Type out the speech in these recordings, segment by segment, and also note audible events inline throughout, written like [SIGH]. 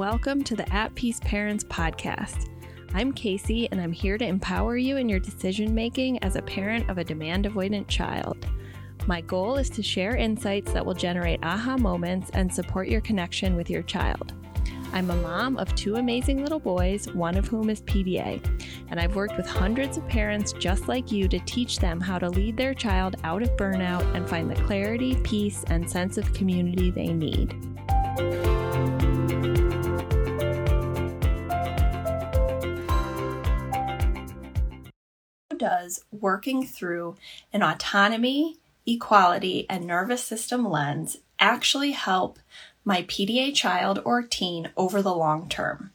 welcome to the At Peace Parents podcast. I'm Casey, and I'm here to empower you in your decision making as a parent of a demand avoidant child. My goal is to share insights that will generate aha moments and support your connection with your child. I'm a mom of two amazing little boys, one of whom is PDA, and I've worked with hundreds of parents just like you to teach them how to lead their child out of burnout and find the clarity, peace, and sense of community they need. Does working through an autonomy, equality, and nervous system lens actually help my PDA child or teen over the long term?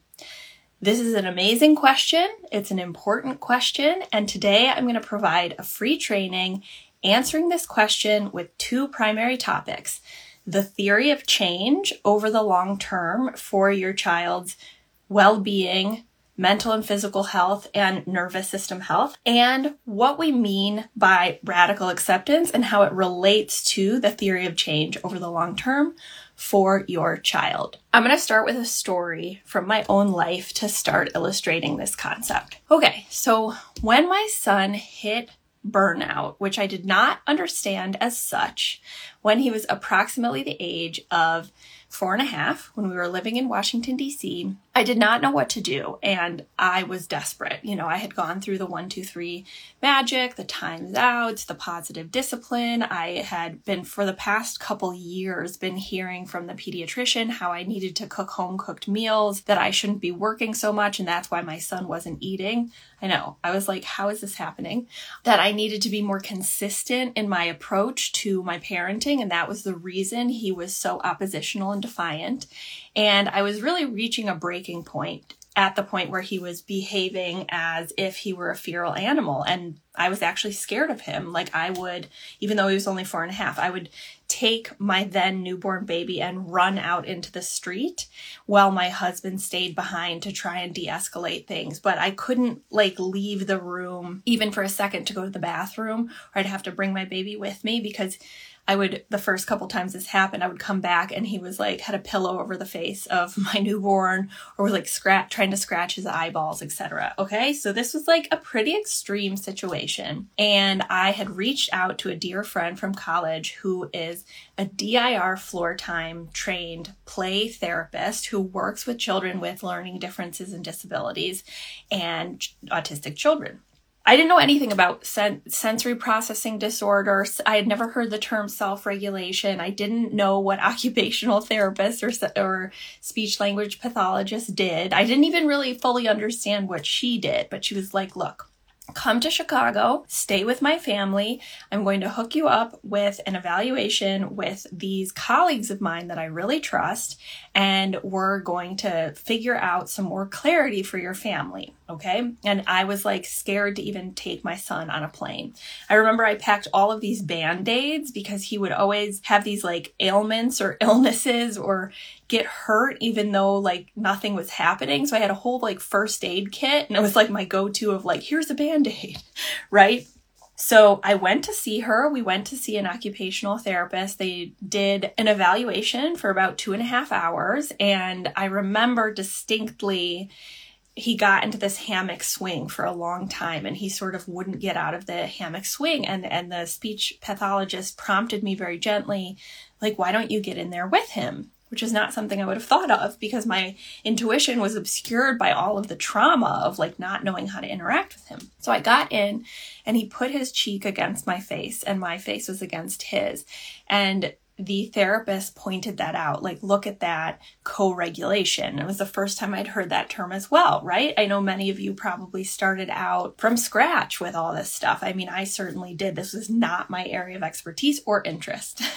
This is an amazing question. It's an important question. And today I'm going to provide a free training answering this question with two primary topics the theory of change over the long term for your child's well being, mental and physical health, and nervous system health, and what we mean by radical acceptance and how it relates to the theory of change over the long term for your child. I'm going to start with a story from my own life to start illustrating this concept. Okay, so when my son hit burnout, which I did not understand as such, when he was approximately the age of four and a half when we were living in Washington, D.C. I did not know what to do and I was desperate. You know, I had gone through the one, two, three magic, the times out, the positive discipline. I had been for the past couple years been hearing from the pediatrician how I needed to cook home cooked meals, that I shouldn't be working so much, and that's why my son wasn't eating. I know. I was like, how is this happening? That I needed to be more consistent in my approach to my parenting, and that was the reason he was so oppositional and defiant. And I was really reaching a breaking point at the point where he was behaving as if he were a feral animal. And I was actually scared of him. Like I would, even though he was only four and a half, I would take my then newborn baby and run out into the street while my husband stayed behind to try and de escalate things. But I couldn't like leave the room even for a second to go to the bathroom, or I'd have to bring my baby with me because I would, the first couple times this happened, I would come back and he was like, had a pillow over the face of [LAUGHS] my newborn or was like scratch, trying to scratch his eyeballs, etc. Okay. So this was like a pretty extreme situation. And I had reached out to a dear friend from college who is a DIR floor time trained play therapist who works with children with learning differences and disabilities and autistic children. I didn't know anything about sen- sensory processing disorder. I had never heard the term self regulation. I didn't know what [LAUGHS] occupational therapists or, or speech language pathologists did. I didn't even really fully understand what she did, but she was like, look, come to Chicago, stay with my family. I'm going to hook you up with an evaluation with these colleagues of mine that I really trust, and we're going to figure out some more clarity for your family. Okay. And I was like scared to even take my son on a plane. I remember I packed all of these band aids because he would always have these like ailments or [LAUGHS] illnesses or get hurt even though like nothing was happening. So I had a whole like first aid kit and it was like my go to of like, here's a band aid, [LAUGHS] right? So I went to see her. We went to see an occupational therapist. They did an evaluation for about two and a half hours. And I remember distinctly he got into this hammock swing for a long time and he sort of wouldn't get out of the hammock swing and and the speech pathologist prompted me very gently like why don't you get in there with him which is not something I would have thought of because my intuition was obscured by all of the trauma of like not knowing how to interact with him. So I got in and he put his cheek against my face and my face was against his. And the therapist pointed that out like look at that co-regulation. It was the first time i'd heard that term as well right? I know many of you probably started out from scratch with all this stuff. I mean i certainly did. This was not my area of expertise or interest. [LAUGHS]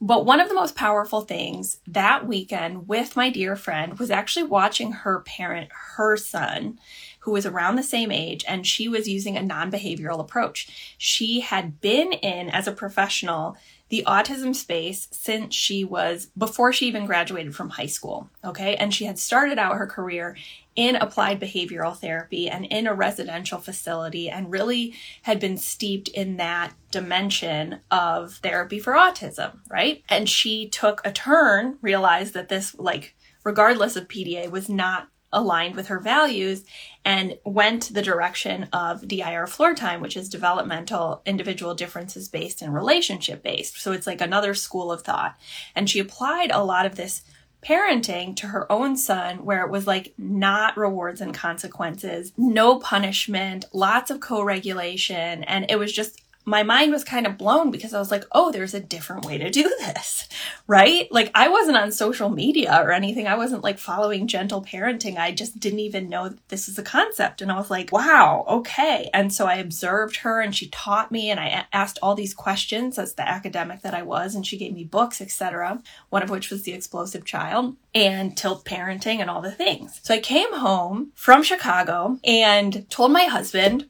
But one of the most powerful things that weekend with my dear friend was actually watching her parent her son who was around the same age and she was using a non behavioral approach. She had been in as a professional the autism space since she was before she even graduated from high school. Okay. And she had started out her career in applied behavioral therapy and in a residential facility and really had been steeped in that dimension of therapy for autism, right? And she took a turn, realized that this like regardless of PDA, was not aligned with her values and went the direction of DIR floor time, which is developmental individual differences based and relationship based. So it's like another school of thought. And she applied a lot of this parenting to her own son where it was like not rewards and consequences, no punishment, lots of co-regulation. And it was just my mind was kind of blown because I was like, oh, there's a different way to do [LAUGHS] this, right? Like, I wasn't on social media or anything. I wasn't like following gentle parenting. I just didn't even know this is a concept. And I was like, wow, okay. And so I observed her and she taught me and I asked all these questions as the academic that I was. And she gave me books, etc. One of which was The Explosive Child and Tilt Parenting and all the things. So I came home from Chicago and told my husband,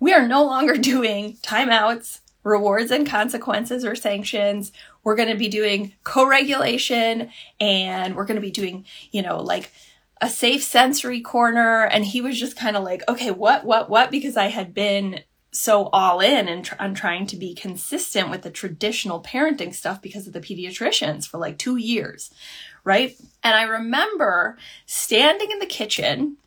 we are no longer [LAUGHS] doing timeouts, rewards and consequences or sanctions. We're going to be doing co-regulation and we're going to be doing, you know, like a safe sensory corner. And he was just kind of like, okay, what, what, what? Because I had been so all in and tr- on trying to be consistent with the traditional parenting stuff because of the pediatricians for like two years, right? And I remember standing in the kitchen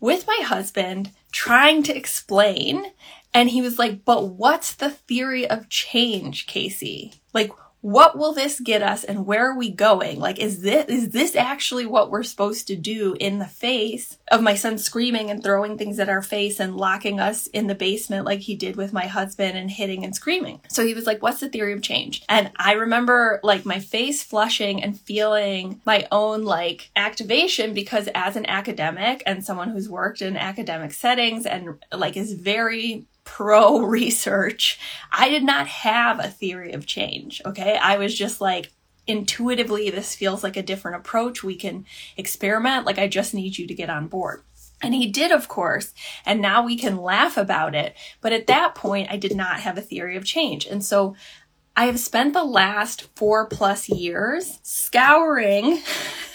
with my husband trying to explain. And he was like, but what's the theory of change, Casey? Like, what will this get us and where are we going? Like, is this, is this actually what we're supposed to do in the face of my son screaming and throwing things at our face and locking us in the basement like he did with my husband and hitting and screaming? So he was like, what's the theory of change? And I remember like my face flushing and feeling my own like activation because as an academic and someone who's worked in academic settings and like is very pro research. I did not have a theory of change. Okay. I was just like, intuitively, this feels like a different approach. We can experiment. Like, I just need you to get on board. And he did, of course, and now we can laugh about it. But at that point, I did not have a theory of change. And so I have spent the last four plus years scouring [LAUGHS]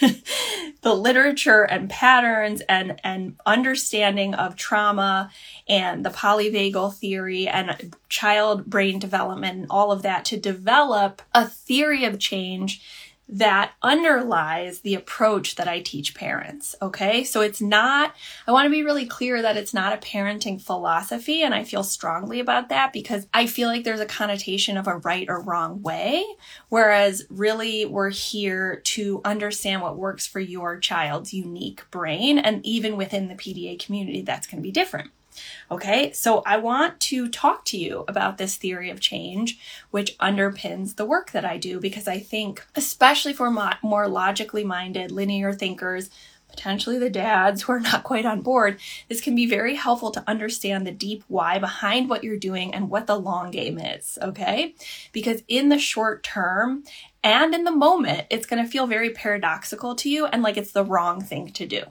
the literature and patterns and, and understanding of trauma and the polyvagal theory and child brain development and all of that to develop a theory of change that underlies the approach that I teach parents. Okay. So it's not, I want to be really clear that it's not a parenting philosophy. And I feel strongly about that because I feel like there's a connotation of a right or wrong way. Whereas really we're here to understand what works for your child's unique brain. And even within the PDA community, that's going to be different. Okay, so I want to talk to you about this theory of change, which underpins the work that I do, because I think, especially for more logically minded, linear thinkers, potentially the dads who are not quite on board, this can be very helpful to understand the deep why behind what you're doing and what the long game is, okay? Because in the short term and in the moment, it's going to feel very paradoxical to you and like it's the wrong thing to do,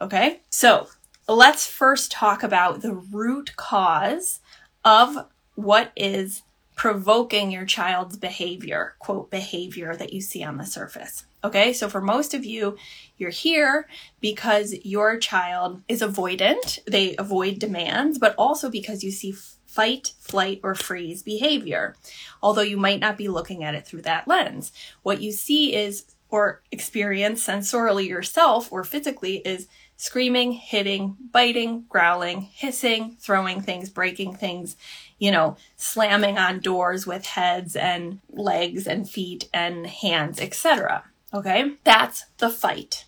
okay? So let's first talk about the root cause of what is provoking your child's behavior, quote, behavior that you see on the surface. Okay, so for most of you, you're here because your child is avoidant. They avoid demands, but also because you see fight, flight, or freeze behavior. Although you might not be looking at it through that lens. What you see is, or experience sensorially yourself or physically, is screaming, hitting, biting, growling, hissing, throwing things, breaking things, you know, slamming on doors with heads and legs and feet and hands, etc. Okay? That's the fight.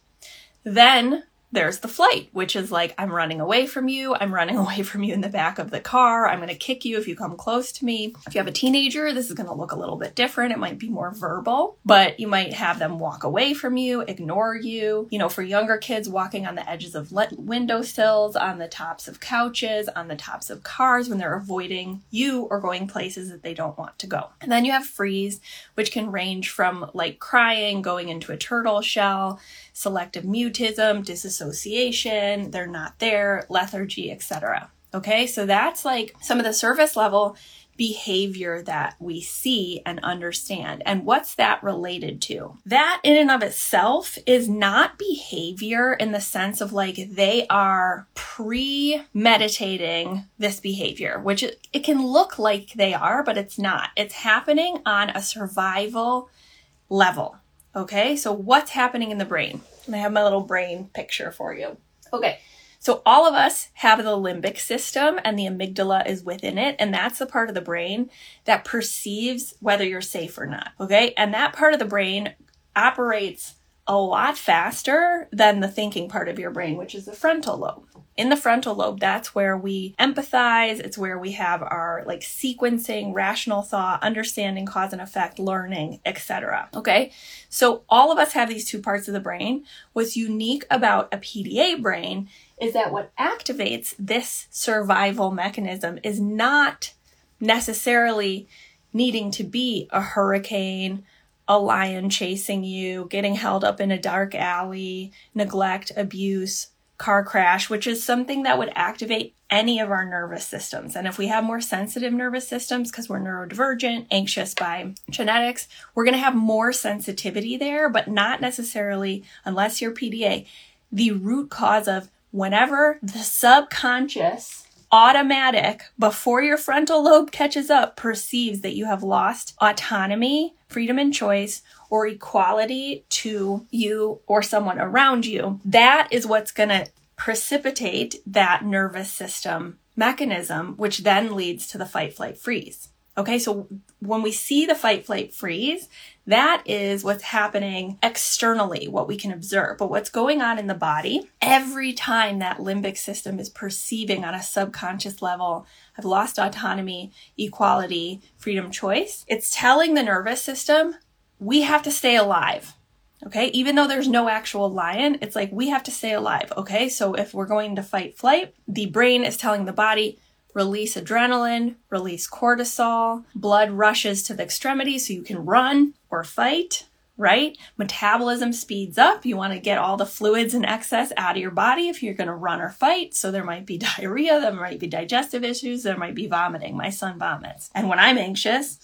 Then there's the flight, which is like, I'm running away from you. I'm running [LAUGHS] away from you in the back of the car. I'm going to kick you if you come close to me. If you have a teenager, this is going to look a little bit different. It might be more verbal, but you might have them walk away from you, ignore you. You know, for younger kids, walking on the edges of le- windowsills, on the tops of couches, on the tops of cars when they're avoiding you or going places that they don't want to go. And then you have freeze, which can range from like crying, going into a turtle shell, selective mutism, disassociation, they're not there, lethargy, etc. Okay, so that's like some of the surface level behavior that we see and understand. And what's that related to? That in and of itself is not behavior in the sense of like they are premeditating this behavior, which it, it can look like they are, but it's not. It's happening on a survival level. Okay, so what's happening in the brain? And I have my little brain picture for you. Okay, so all of us have the limbic system and the amygdala is within it. And that's the part of the brain that perceives whether you're safe or not. Okay. And that part of the brain operates a lot faster than the thinking part of your brain, which is the frontal lobe. In the frontal lobe, that's where we empathize. It's where we have our like sequencing, rational thought, understanding cause and effect, learning, etc. Okay. So all of us have these two parts of the brain. What's unique about a PDA brain is that what activates this survival mechanism is not necessarily needing to be a hurricane, a lion chasing you, getting held up in a dark alley, neglect, abuse, car crash, which is something that would activate any of our nervous systems. And if we have more sensitive nervous systems because we're neurodivergent, anxious by genetics, we're going to have more sensitivity there, but not necessarily, unless you're PDA, the root cause of whenever the subconscious automatic before your frontal lobe catches up perceives that you have lost autonomy, freedom and choice, or equality to you or someone around you, that is what's going to precipitate that nervous system mechanism, which then leads to the fight, flight, freeze. Okay, so when we see the fight, flight, freeze, that is what's happening externally, what we can observe. But what's going on in the body, every time that limbic system is perceiving on a subconscious level, I've lost autonomy, equality, freedom, choice, it's telling the nervous system, we have to stay alive. Okay, even though there's no actual lion, it's like we have to stay alive. Okay, so if we're going to fight flight, the brain is telling the body, release adrenaline, release cortisol, blood rushes to the extremities so you can run or fight, right? Metabolism speeds up. You want to get all the fluids and excess out of your body if you're going to run or fight. So there might be [LAUGHS] diarrhea, there might be digestive issues, there might be vomiting. My son vomits. And when I'm anxious,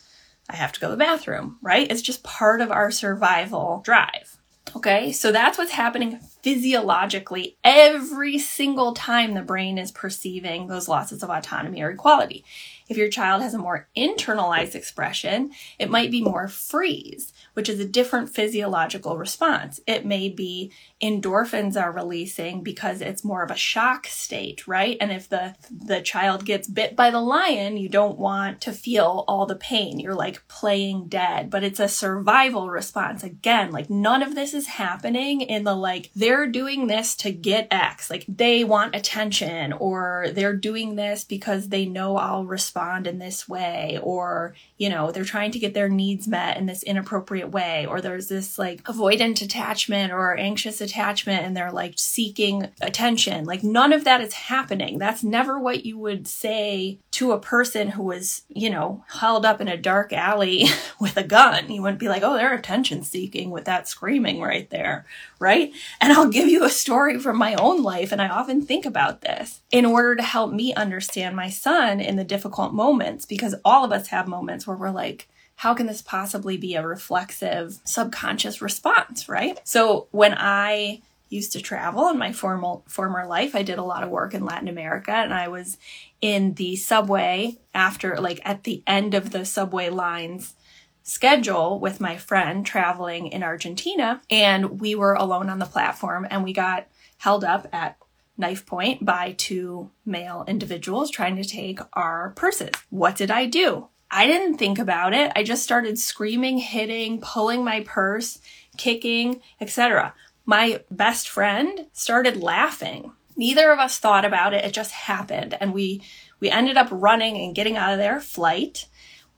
I have to go to the bathroom, right? It's just part of our survival drive. Okay, so that's what's happening physiologically every single time the brain is perceiving those losses of autonomy or equality. If your child has a more internalized expression, it might be more freeze, which is a different physiological response. It may be endorphins are releasing because it's more of a shock state, right? And if the the child gets bit by the lion, you don't want to feel all the pain. You're like playing dead, but it's a survival response. Again, like none of this is happening in the like they're doing this to get X. Like they want attention or they're doing this because they know I'll respond in this way or, you know, they're trying to get their needs met in this inappropriate way or there's this like avoidant attachment or anxious attachment and they're like seeking attention. Like none of that is happening. That's never what you would say to a person who was, you know, held up in a dark alley [LAUGHS] with a gun. You wouldn't be like, oh, they're attention seeking with that screaming right there, right? And I'll give you a story from my own life, and I often think about this in order to help me understand my son in the difficult moments because all of us have moments where we're like, how can this possibly be a reflexive subconscious response, right? So when I used to travel in my formal former life, I did a lot of work in Latin America and I was in the subway after like at the end of the subway lines schedule with my friend traveling in Argentina and we were alone on the platform and we got held up at knife point by two male individuals trying to take our purses. What did I do? I didn't think about it. I just started screaming, hitting, pulling my purse, kicking, etc. My best friend started laughing. Neither of us thought about it. It just happened and we we ended up running and getting out of there flight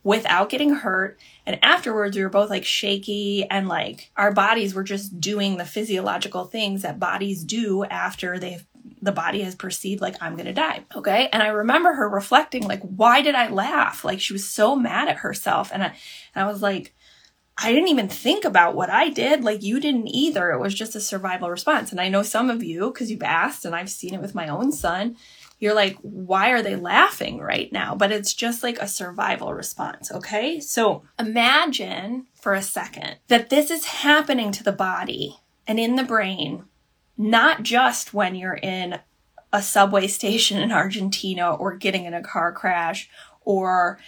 without getting hurt. And afterwards, we were both like shaky and like our bodies were just doing the physiological things that bodies do after they've the body has perceived like I'm going to die. Okay. And I remember her reflecting, like, why did I laugh? Like she was so mad at herself. And I, and I was like, I didn't even think about what I did. Like you didn't either. It was just a survival response. And I know some of you, because you've asked and I've seen it with my own son, you're like, why are they laughing right now? But it's just like a survival response. Okay. So imagine for a second that this is happening to the body and in the brain not just when you're in a subway [LAUGHS] station in Argentina or getting in a car crash or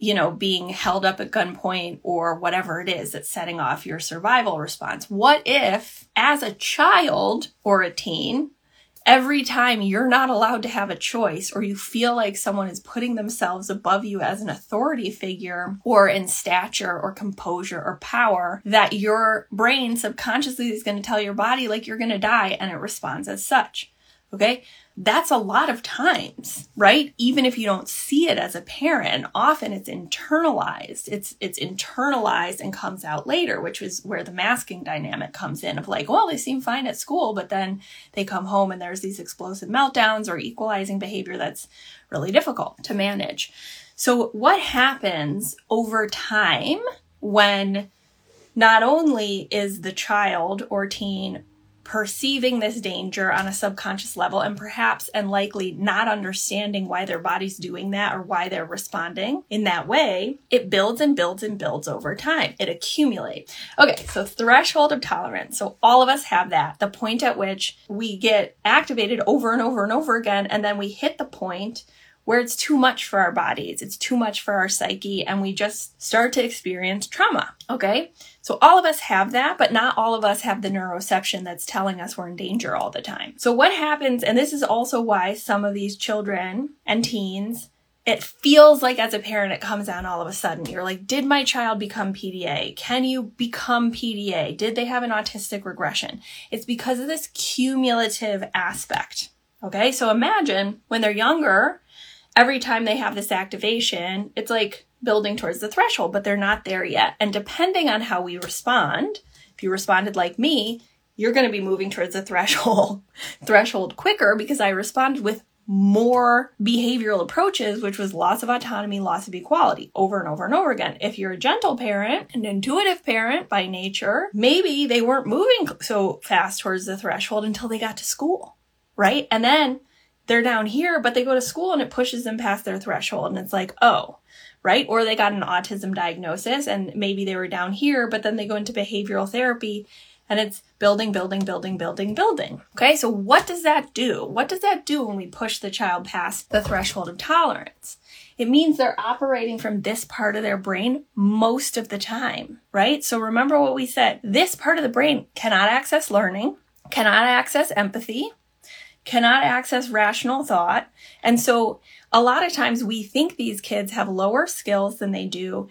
you know, being held up at gunpoint or whatever it is that's setting off your survival response. What if, as a child or a teen, every time you're not allowed to have a choice or you feel like someone is putting themselves above you as an authority figure or in stature or composure or power, that your brain subconsciously is going to tell your body like you're going to die and it responds as such. Okay that's a lot of times, right? Even if you don't see it as a parent, often it's internalized. It's it's internalized and comes out later, which is where the masking dynamic comes in of like, well, they seem fine at school, but then they come home and there's these explosive meltdowns or equalizing behavior that's really difficult to manage. So what happens over time when not only is the child or teen perceiving this danger on a subconscious level and perhaps and likely not understanding why their body's doing that or why they're responding in that way, it builds and builds and builds over time. It accumulates. Okay, so threshold of tolerance. So all of us have that. The point at which we get activated over and over and over again, and then we hit the point where it's too much for our bodies, it's too much for our psyche, and we just start to experience trauma. Okay? So all of us have that, but not all of us have the neuroception that's telling us we're in danger all the time. So what happens, and this is also why some of these children and teens it feels like as a parent it comes down all of a sudden you're like did my child become pda can you become pda did they have an autistic regression it's because of this cumulative aspect okay so imagine when they're younger every time they have this activation, it's like building towards the threshold, but they're not there yet. And depending on how we respond, if you responded like me, you're going to be moving towards the threshold [LAUGHS] threshold quicker because I responded with more behavioral approaches, which was loss of autonomy, loss of equality over and over and over again. If you're a gentle parent, an intuitive parent by nature, maybe they weren't moving so fast towards the threshold until they got to school, right? And then they're down here, but they go to school and it pushes them past their threshold. And it's like, oh, right? Or they got an autism diagnosis and maybe they were down here, but then they go into behavioral therapy and it's building, building, building, building, building. Okay, so what does that do? What does that do when we push the child past the threshold of tolerance? It means they're operating from this part of their brain most of the time, right? So remember what we said. This part of the brain cannot access learning, cannot access empathy, cannot access rational thought. And so a lot of times we think these kids have lower skills than they do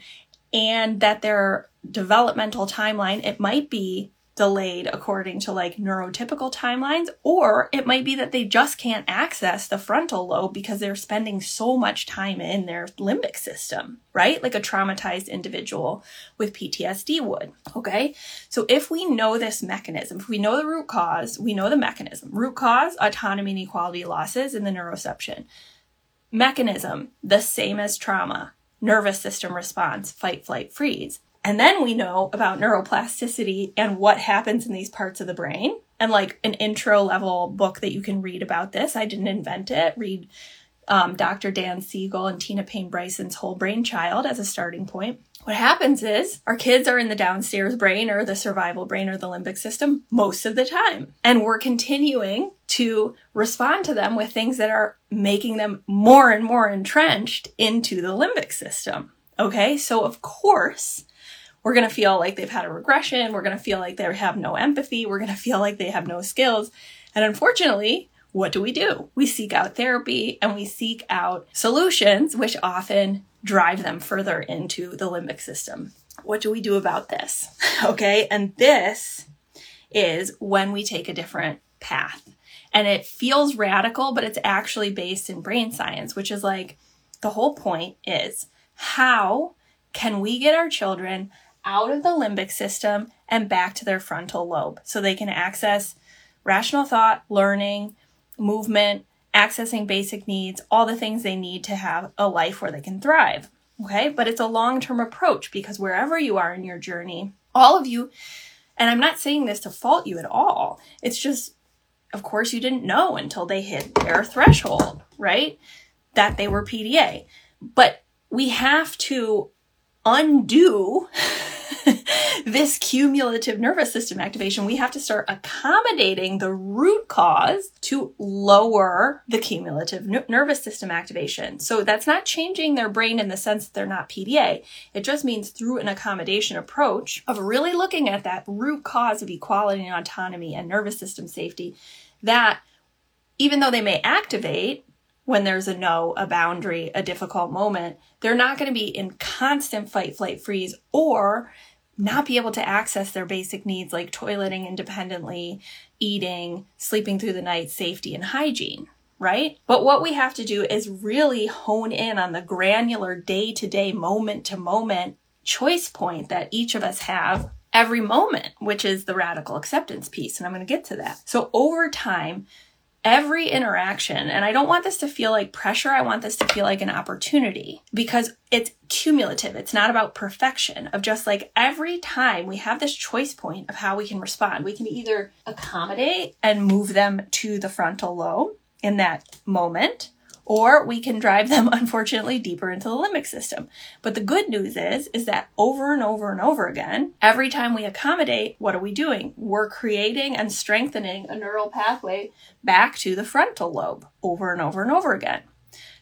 and that their developmental timeline, it might be delayed according to like neurotypical timelines, or it might be that they just can't access the frontal lobe because they're spending so much time in their limbic system, right? Like a traumatized individual with PTSD would. Okay. So if we know this mechanism, if we know the root cause, we know the mechanism. Root cause, autonomy and equality losses in the neuroception. Mechanism, the same as trauma. Nervous system response, fight, flight, freeze and then we know about neuroplasticity and what happens in these parts of the brain. And like an intro level book that you can read about this. I didn't invent it. Read um, Dr. Dan Siegel and Tina Payne Bryson's Whole Brain Child as a starting point. What happens is our kids are in the downstairs brain or the survival brain or the limbic system most of the time. And we're continuing to respond to them with things that are making them more and more entrenched into the limbic system. Okay, so of course, we're going to feel like they've had a regression. We're going to feel like they have no empathy. We're going to feel like they have no skills. And unfortunately, what do we do? We seek out therapy and we seek out solutions, which often drive them further into the limbic system. What do we do about this? [LAUGHS] Okay. And this is when we take a different path. And it feels radical, but it's actually based in brain science, which is like the whole point is how can we get our children out of the limbic system and back to their frontal lobe so they can access rational thought, learning, movement, accessing basic needs, all the things they need to have a life where they can thrive. Okay, but it's a long term approach because wherever you are in your journey, all of you, and I'm not saying this to fault you at all, it's just, of course, you didn't know until they hit their threshold, right? That they were PDA. But we have to undo [LAUGHS] [LAUGHS] this cumulative nervous system activation, we have to start accommodating the root cause to lower the cumulative n- nervous system activation. So that's not changing their brain in the sense that they're not PDA. It just means through an accommodation approach of really looking at that root cause of equality and autonomy and nervous system safety that even though they may activate, when there's a no, a boundary, a difficult moment, they're not going to be in constant fight, flight, freeze, or not be able to access their basic needs like toileting independently, eating, sleeping through the night, safety, and hygiene, right? But what we have to do is really hone in on the granular day to day, moment to moment choice point that each of us have every moment, which is the radical acceptance piece. And I'm going to get to that. So over time, every interaction, and I don't want this to feel like pressure, I want this to feel like an opportunity because it's cumulative. It's not about perfection, of just like every time we have this choice point of how we can respond. We can either accommodate and move them to the frontal lobe in that moment, or we can drive them [LAUGHS] unfortunately deeper into the limbic system. But the good news is, is that over and over and over again, every time we accommodate, what are we doing? We're creating and strengthening a neural pathway back to the frontal lobe over and over and over again.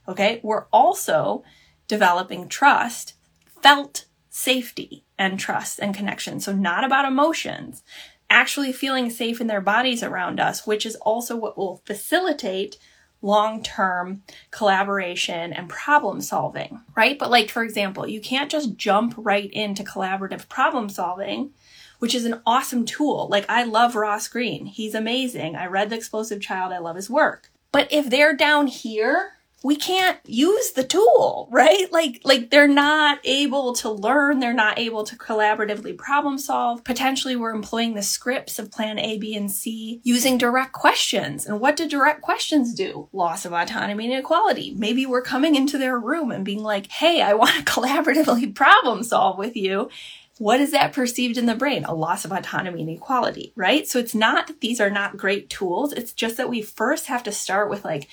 Okay. We're also developing trust, felt safety and trust and connection. So not about emotions, actually feeling safe in their bodies around us, which is also what will facilitate long term collaboration and problem solving, right? But, like, for example, you can't just jump right into collaborative problem solving, which is an awesome tool. Like, I love Ross Greene, he's amazing. I read The Explosive Child, I love his work. But if they're down here we can't use the tool, right? Like, like they're not able to learn. They're not able to collaboratively problem solve. Potentially we're employing the scripts of plan A, B, and C using direct questions. And what do direct questions do? Loss of autonomy and equality. Maybe we're coming into their room and being like, Hey, I want to [LAUGHS] collaboratively problem solve with you. What is that perceived in the brain? A loss of autonomy and equality, right? So it's not that these are not great tools. It's just that we first have to start with like,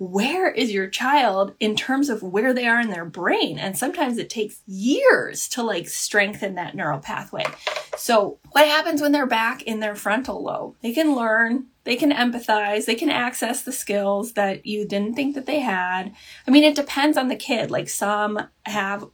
where is your child in terms of where they are in their brain? And sometimes it takes years to like strengthen that neural pathway. So what happens when they're back in their frontal lobe? They can learn, they can empathize, they can access the skills that you didn't think that they had. I mean, it depends on the kid. Like some have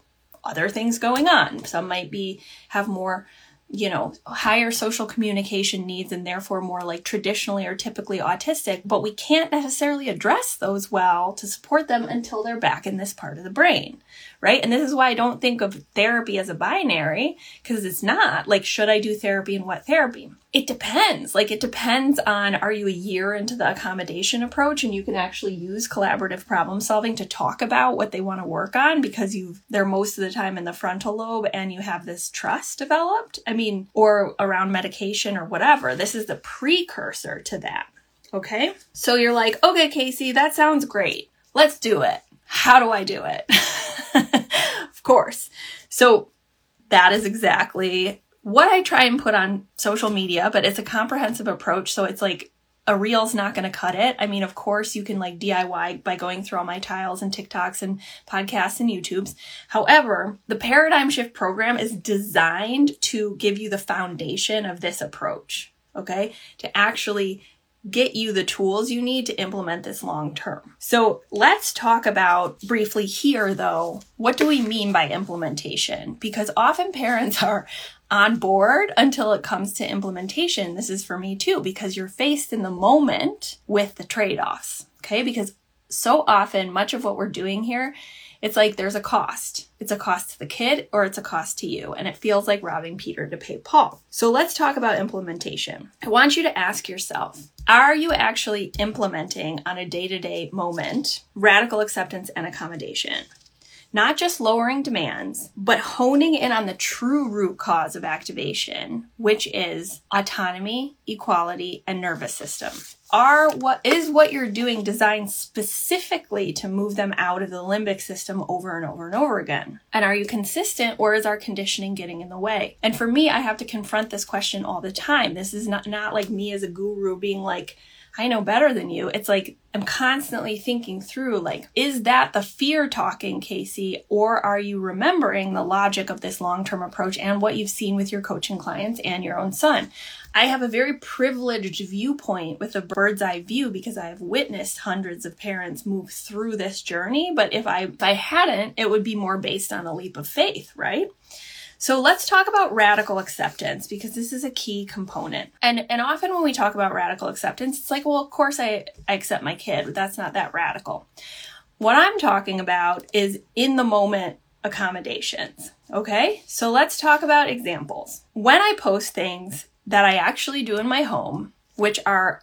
other things going on. Some might be, have more you know, higher social communication needs and therefore more like traditionally or typically autistic, but we can't necessarily address those well to support them until they're back in this part of the brain, right? And this is why I don't think of therapy as a binary because it's not like, should I do therapy and what therapy? It depends. Like, it depends on are you a year into the accommodation approach and you can actually use collaborative problem solving to talk about what they want to work on because you they're most of the time in the frontal lobe and you have this trust developed. I mean, or around medication or whatever. This is the precursor to that. Okay. So you're like, okay, Casey, that sounds great. Let's do it. How do I do it? [LAUGHS] of course. So that is exactly what I try and put on social media, but it's a comprehensive approach. So it's like a reel's not going to cut it. I mean, of course, you can like DIY by going through all my tiles and TikToks and podcasts and YouTubes. However, the paradigm shift program is designed to give you the foundation of this approach. Okay. To actually get you the tools you need to implement this long term. So let's talk about briefly here though, what do we mean by implementation? Because often parents [LAUGHS] are on board until it comes to implementation. This is for me too, because you're faced in the moment with the trade offs. Okay. Because so often, much of what we're doing here it's like there's a cost. It's a cost to the kid or it's a cost to you. And it feels like robbing Peter to pay Paul. So let's talk about implementation. I want you to ask yourself Are you actually implementing on a day to day moment radical acceptance and accommodation? Not just lowering demands, but honing in on the true root cause of activation, which is autonomy, equality, and nervous system. Are what is what you're doing designed specifically to move them out of the limbic system over and over and over again? And are you consistent or is our conditioning getting in the way? And for me, I have to confront this question all the time. This is not, not like me as a guru being like, I know better than you. It's like I'm constantly thinking through like, is that the fear talking, Casey, or are you remembering the logic of this long term approach and what you've seen with your coaching clients and your own son? I have a very privileged viewpoint with a bird's eye view because I have witnessed hundreds of parents move through this journey. But if I, if I hadn't, it would be more based on a leap of faith, right? So let's talk about radical acceptance because this is a key component. And and often when we talk about radical acceptance, it's like, well, of course I, I accept my kid, but that's not that radical. What I'm talking about is in the moment accommodations. Okay? So let's talk about examples. When I post things that I actually do in my home, which are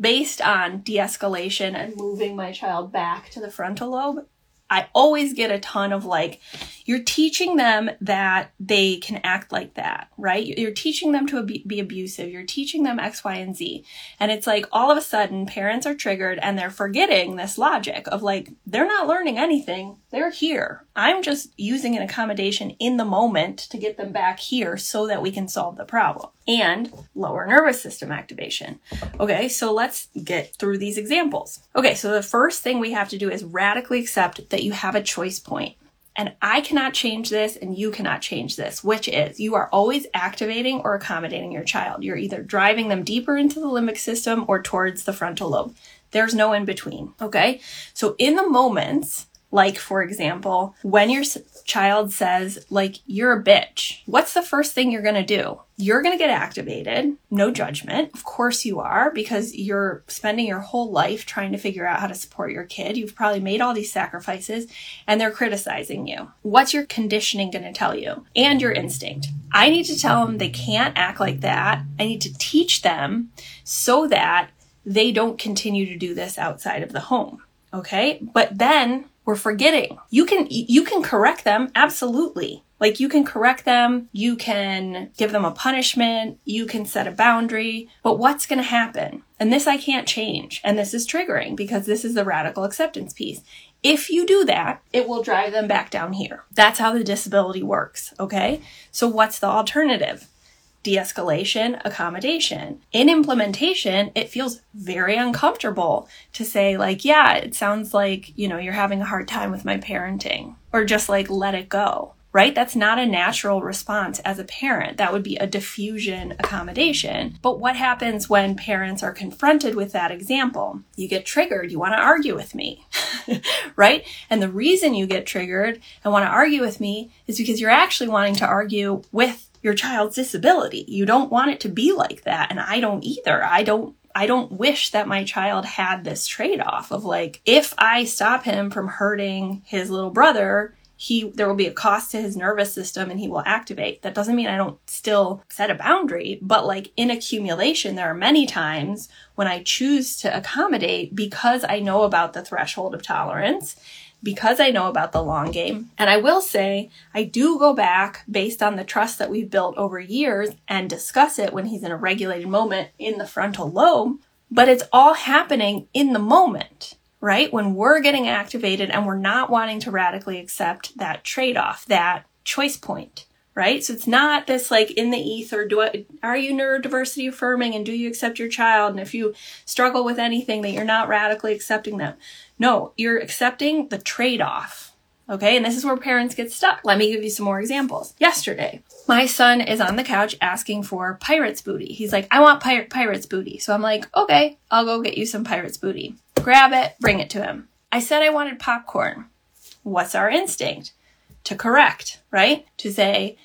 based on de escalation and moving my child back to the frontal lobe, I always get a ton of like, you're teaching them that they can act like that, right? You're teaching them to be abusive. You're teaching them X, Y, and Z. And it's like all of a sudden parents are triggered and they're forgetting this logic of like, they're not learning anything. They're here. I'm just using an accommodation in the moment to get them back here so that we can solve the problem and lower nervous system activation. Okay, so let's get through these examples. Okay, so the first thing we have to do is radically accept that you have a choice point. And I cannot change this and you cannot change this, which is you are always activating or accommodating your child. You're either driving them deeper into the limbic system or towards the frontal lobe. There's no in between. Okay. So in the moments like, for example, when your child says, like, you're a bitch, what's the first thing you're going to do? You're going to get activated. No judgment. Of course you are because you're spending your whole life trying to figure out how to support your kid. You've probably made all these sacrifices and they're criticizing you. What's your conditioning going to tell you? And your instinct. I need to tell them they can't act like that. I need to teach them so that they don't continue to do this outside of the home. Okay. But then we're forgetting. You can, you can correct them. Absolutely. Like you can correct them. You can give them a punishment. You can set a boundary, but what's going to happen? And this I can't change. And this is triggering because this is the radical acceptance piece. If you do that, it will drive them back down here. That's how the disability works. Okay. So what's the alternative? De escalation, accommodation. In implementation, it feels very uncomfortable to say, like, yeah, it sounds like, you know, you're having a hard time with my parenting, or just like, let it go. Right? That's not a natural response as a parent. That would be a diffusion accommodation. But what happens when parents are confronted with that example? You get triggered. You want to argue with me. [LAUGHS] right? And the reason you get triggered and want to argue with me is because you're actually wanting to argue with your child's disability. You don't want it to be like that. And I don't either. I don't I don't wish that my child had this trade off of like, if I stop him from hurting his little brother, he there will be a cost to his nervous system and he will activate. That doesn't mean I don't still set a boundary, but like in accumulation, there are many times when I choose to accommodate because I know about the threshold of tolerance because I know about the long game. And I will say, I do go back based on the trust that we've built over years and discuss it when he's in a regulated moment in the frontal lobe, but it's all happening in the moment, right? When we're getting activated and we're not wanting to radically accept that trade off, that choice point right? So it's not this like in the ether, do I, are you neurodiversity affirming and do you accept your child? And if you struggle with anything that you're not radically accepting them. No, you're accepting the trade off. Okay, and this is where parents get stuck. Let me give you some more examples. Yesterday, my son is on the couch asking for pirate's booty. He's like, I want pir- pirate's booty. So I'm like, okay, I'll go get you some pirate's booty. Grab it, bring it to him. I said I wanted popcorn. What's our instinct? To correct, right? To say,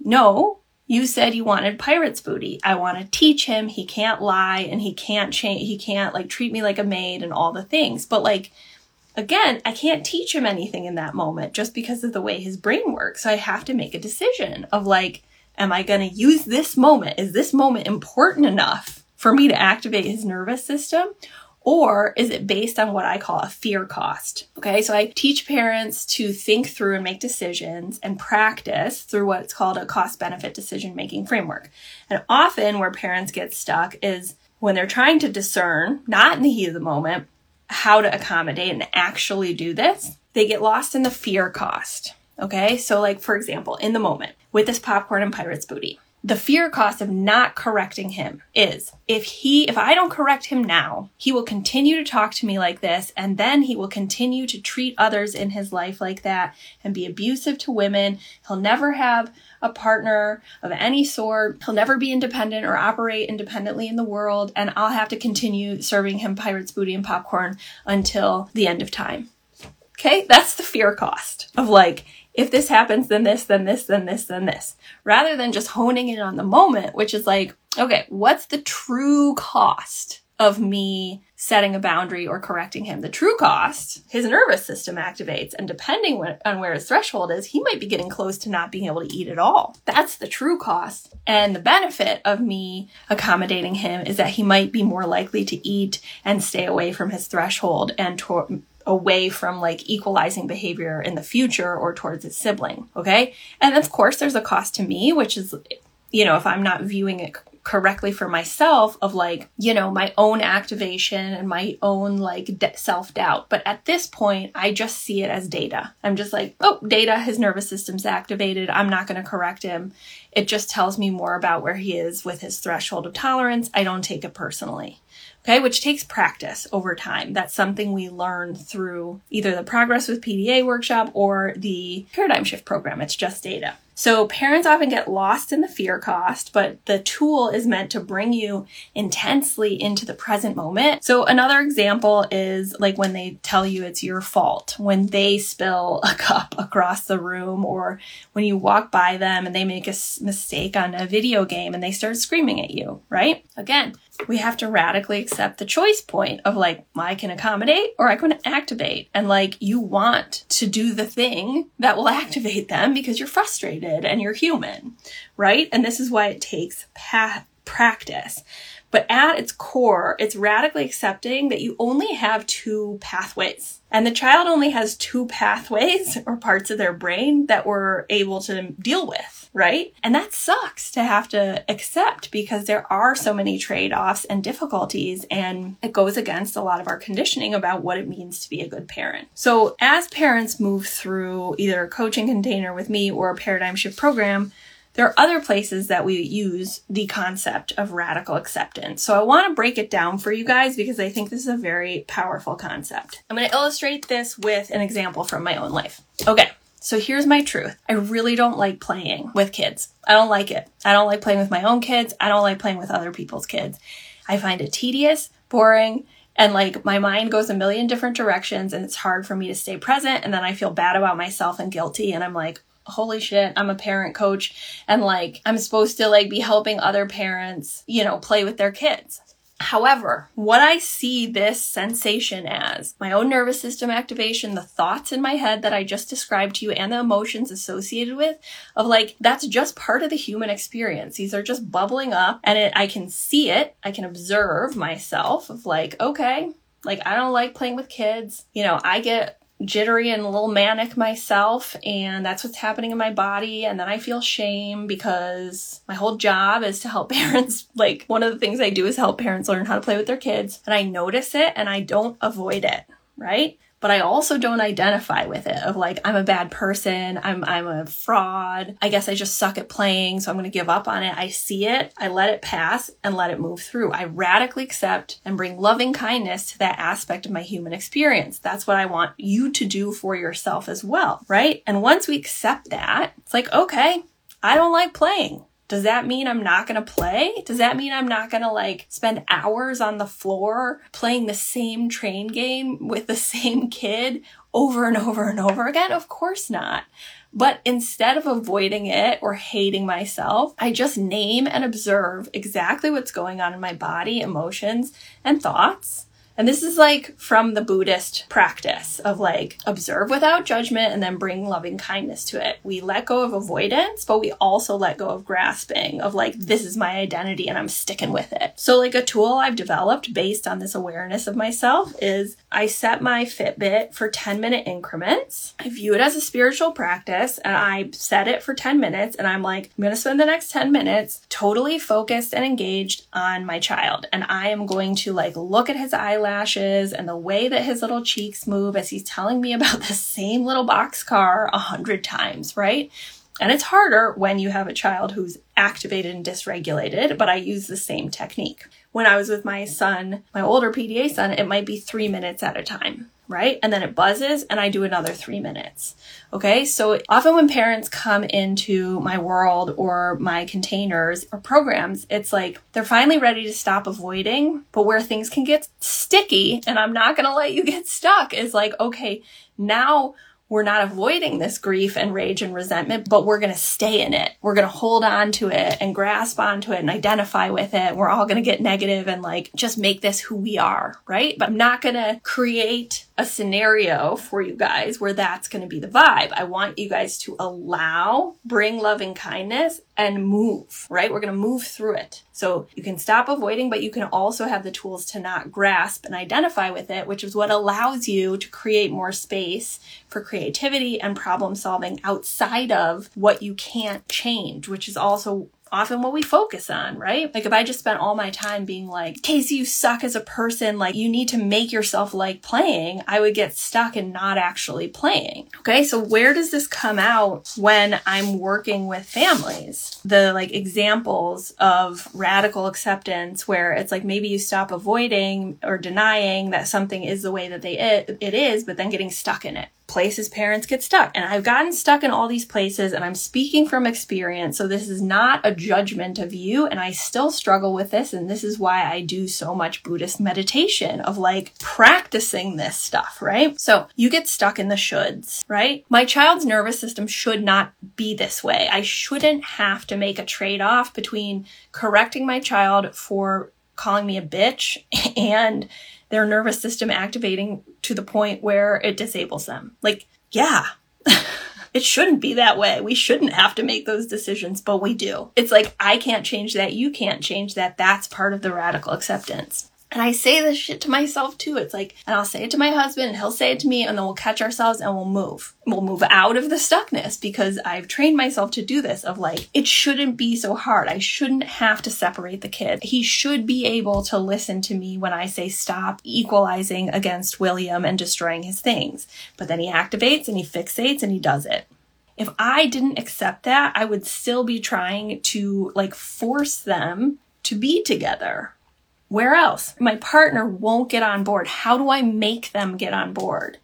no, you said you wanted pirate's booty. I want to teach him he can't lie and he can't change, he can't like treat me like a maid and all the things. But like, again, I can't teach him anything in that moment just because of the way his brain works. So I have to make a decision of like, am I going to use this moment? Is this moment important enough for me to activate his nervous system? Or is it based on what I call a fear cost? Okay, so I teach parents to think through and make decisions and practice through what's called a cost benefit decision making framework. And often where parents get stuck is when they're trying to discern, not in the heat of the moment, how to accommodate and actually do this, they get lost in the fear cost. Okay, so like for example, in the moment with this popcorn and pirate's booty, the fear cost of not correcting him is if he, if I don't correct him now, he will continue to talk to me like this and then he will continue to treat others in his life like that and be abusive to women. He'll never have a partner of any sort. He'll never be independent or operate independently in the world. And I'll have to continue serving him pirate's booty and popcorn until the end of time. Okay. That's the fear cost of like, if this happens, then this, then this, then this, then this, rather than just honing in on the moment, which is like, okay, what's the true cost of me setting a boundary or correcting him. The true cost, his nervous system activates, and depending on where his threshold is, he might be getting close to not being able to eat at all. That's the true cost. And the benefit of me accommodating him is that he might be more likely to eat and stay away from his threshold and to- away from like equalizing behavior in the future or towards his sibling. Okay. And of course, there's a cost to me, which is, you know, if I'm not viewing it correctly for myself of like, you know, my own activation and my own like de- self doubt. But at this point, I just see it as data. I'm just like, oh, data, his nervous system's activated. I'm not going to correct him. It just tells me more about where he is with his threshold of tolerance. I don't take it personally. Okay, which takes practice over time. That's something we learn through either the Progress with PDA workshop or the Paradigm Shift program. It's just data. So parents often get lost in the fear cost, but the tool is meant to bring you intensely into the present moment. So another example is like when they tell you it's your fault, when they spill a cup [LAUGHS] across the room or when you walk by them and they make a mistake on a video game and they start screaming at you, right? Again, we have to radically accept the choice point of like, I can accommodate or I can activate. And like, you want to do the thing that will [LAUGHS] activate them because you're frustrated and you're human, right? And this is why it takes pa- practice. But at its core, it's radically accepting that you only have two pathways. And the child only has two pathways [LAUGHS] or parts of their brain that we're able to deal with, right? And that sucks to have to accept because there are so many trade offs and difficulties, and it goes against a lot of our conditioning about what it means to be a good parent. So, as parents move through either a coaching container with me or a paradigm shift program, there are other places that we use the concept of radical acceptance. So I want to break it down for you guys because I think this is a very powerful concept. I'm going to illustrate this with an example from my own life. Okay. So here's my truth. I really don't like playing with kids. I don't like it. I don't like playing with my own kids. I don't like playing with other people's kids. I find it tedious, boring, and like my mind goes a million different directions and it's hard for me to stay present and then I feel bad about myself and guilty and I'm like, holy shit, I'm a parent coach and like I'm supposed to like be helping other parents, you know, play with their kids. However, what I see this sensation as, my own nervous system activation, the thoughts in my head that I just described to you, and the emotions associated with, of like, that's just part of the human experience. These are just bubbling up, and it, I can see it, I can observe myself of like, okay, like, I don't like playing with kids. You know, I get jittery and a little manic myself and that's what's happening in my body and then I feel shame because my whole job is to help [LAUGHS] parents like one of the things I do is help parents learn how to play with their kids and I notice it and I don't avoid it, right? But I also don't identify with it of like I'm a bad person, I'm I'm a fraud. I guess I just suck at playing, so I'm going to give up on it. I see it, I let it pass and let it move through. I radically accept and bring loving kindness to that aspect of my human experience. That's what I want you to do for yourself as well, right? And once we accept that, it's like, okay, I don't like playing. Does that mean I'm not going to play? Does that mean I'm not going to like spend hours on the floor playing the same train game with the [LAUGHS] same kid over and over and over again? Of course not. But instead of avoiding it or hating myself, I just name and observe exactly what's going on in my body, emotions, and thoughts and this is like from the Buddhist practice of like observe without judgment and then bring loving kindness to it. We let go of avoidance, but we also let go of grasping of like, this is my identity and I'm sticking with it. So, like, a tool I've developed based on this awareness of myself is I set my Fitbit for 10 minute increments. I view it as a spiritual practice and I set it for 10 minutes and I'm like, I'm going to spend the next 10 minutes totally focused and engaged on my child. And I am going to like look at his eyelids eyelashes and the way that his little cheeks move as he's telling me [LAUGHS] about the same little box car a hundred times, right? And it's harder when you have a child who's activated and dysregulated, but I use the same technique. When I was with my son, my older PDA son, it might be three minutes at a time right? And then it buzzes and I do another three minutes. Okay. So often when parents come into my world or my containers or programs, it's like they're finally ready to stop avoiding, but where things can get sticky and I'm not going to let you get stuck is like, okay, now we're not avoiding this grief and rage and resentment, but we're going to stay in it. We're going to hold on to it and grasp onto it and identify with it. We're all going to get negative and like just make this who we are, right? But I'm not going to create a scenario for you guys where that's going to be the vibe. I want you guys to allow, bring loving kindness and move, right? We're going to move through it. So you can stop avoiding, but you can also have the tools to not grasp and identify with it, which is what allows you to create more space for creativity and problem solving outside of what you can't change, which is also often what we focus on, right? Like if I just spent all my time being like, Casey, you suck as a person, like you need to make yourself like playing, I would get stuck in not actually playing. Okay, so where does this come out when I'm working with families? The like examples of radical acceptance where it's like maybe you stop avoiding or denying that something is the way that they it, it is, but then getting stuck in it places parents get stuck. And I've gotten stuck in all these places and I'm speaking from experience. So this is not a judgment of you. And I still struggle with this. And this is why I do so much Buddhist meditation of like practicing this stuff, right? So you get stuck in the shoulds, right? My child's nervous system should not be this way. I shouldn't have to make a trade off between correcting my child for calling me a bitch [LAUGHS] and their nervous system activating to the point where it disables them. Like, yeah. [LAUGHS] it shouldn't be that way. We shouldn't have to make those decisions, but we do. It's like, I can't change that. You can't change that. That's part of the radical acceptance. And I say this shit to myself too. It's like, and I'll say it to my husband and he'll say it to me and then we'll catch ourselves and we'll move. We'll move out of the stuckness because I've trained myself to do this of like, it shouldn't be so hard. I shouldn't have to separate the kid. He should be able to listen to me when I say stop equalizing against William and destroying his things. But then he activates and he fixates and he does it if I didn't accept that, I would still be trying to like force them to be together. Where else? My partner won't get on board. How do I make them get on board?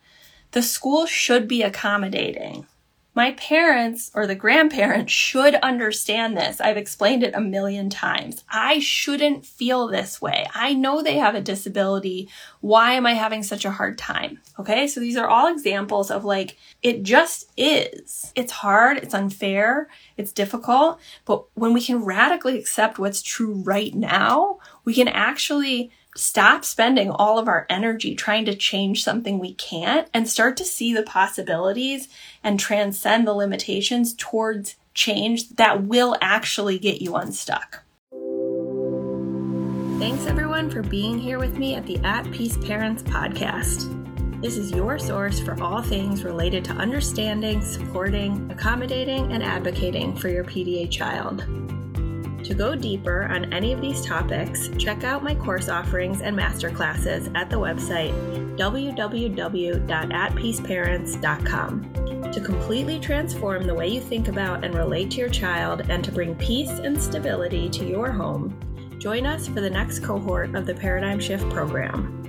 The school should be accommodating. My parents or the grandparents should understand this. I've explained it a million times. I shouldn't feel this way. I know they have a disability. Why am I having such a hard time? Okay. So these are all examples of like, it just is. It's hard. It's unfair. It's difficult. But when we can radically accept what's true right now, we can actually stop spending all of our energy trying to change something we can't and start to see the possibilities and transcend the limitations towards change that will actually get you unstuck. Thanks everyone for being here with me at the At Peace Parents podcast. This is your source for all things related to understanding, supporting, accommodating, and advocating for your PDA child. To go deeper on any of these topics, check out my course offerings and masterclasses at the website www.atpeaceparents.com. To completely transform the way you think about and relate to your child and to bring peace and stability to your home, join us for the next cohort of the Paradigm Shift program.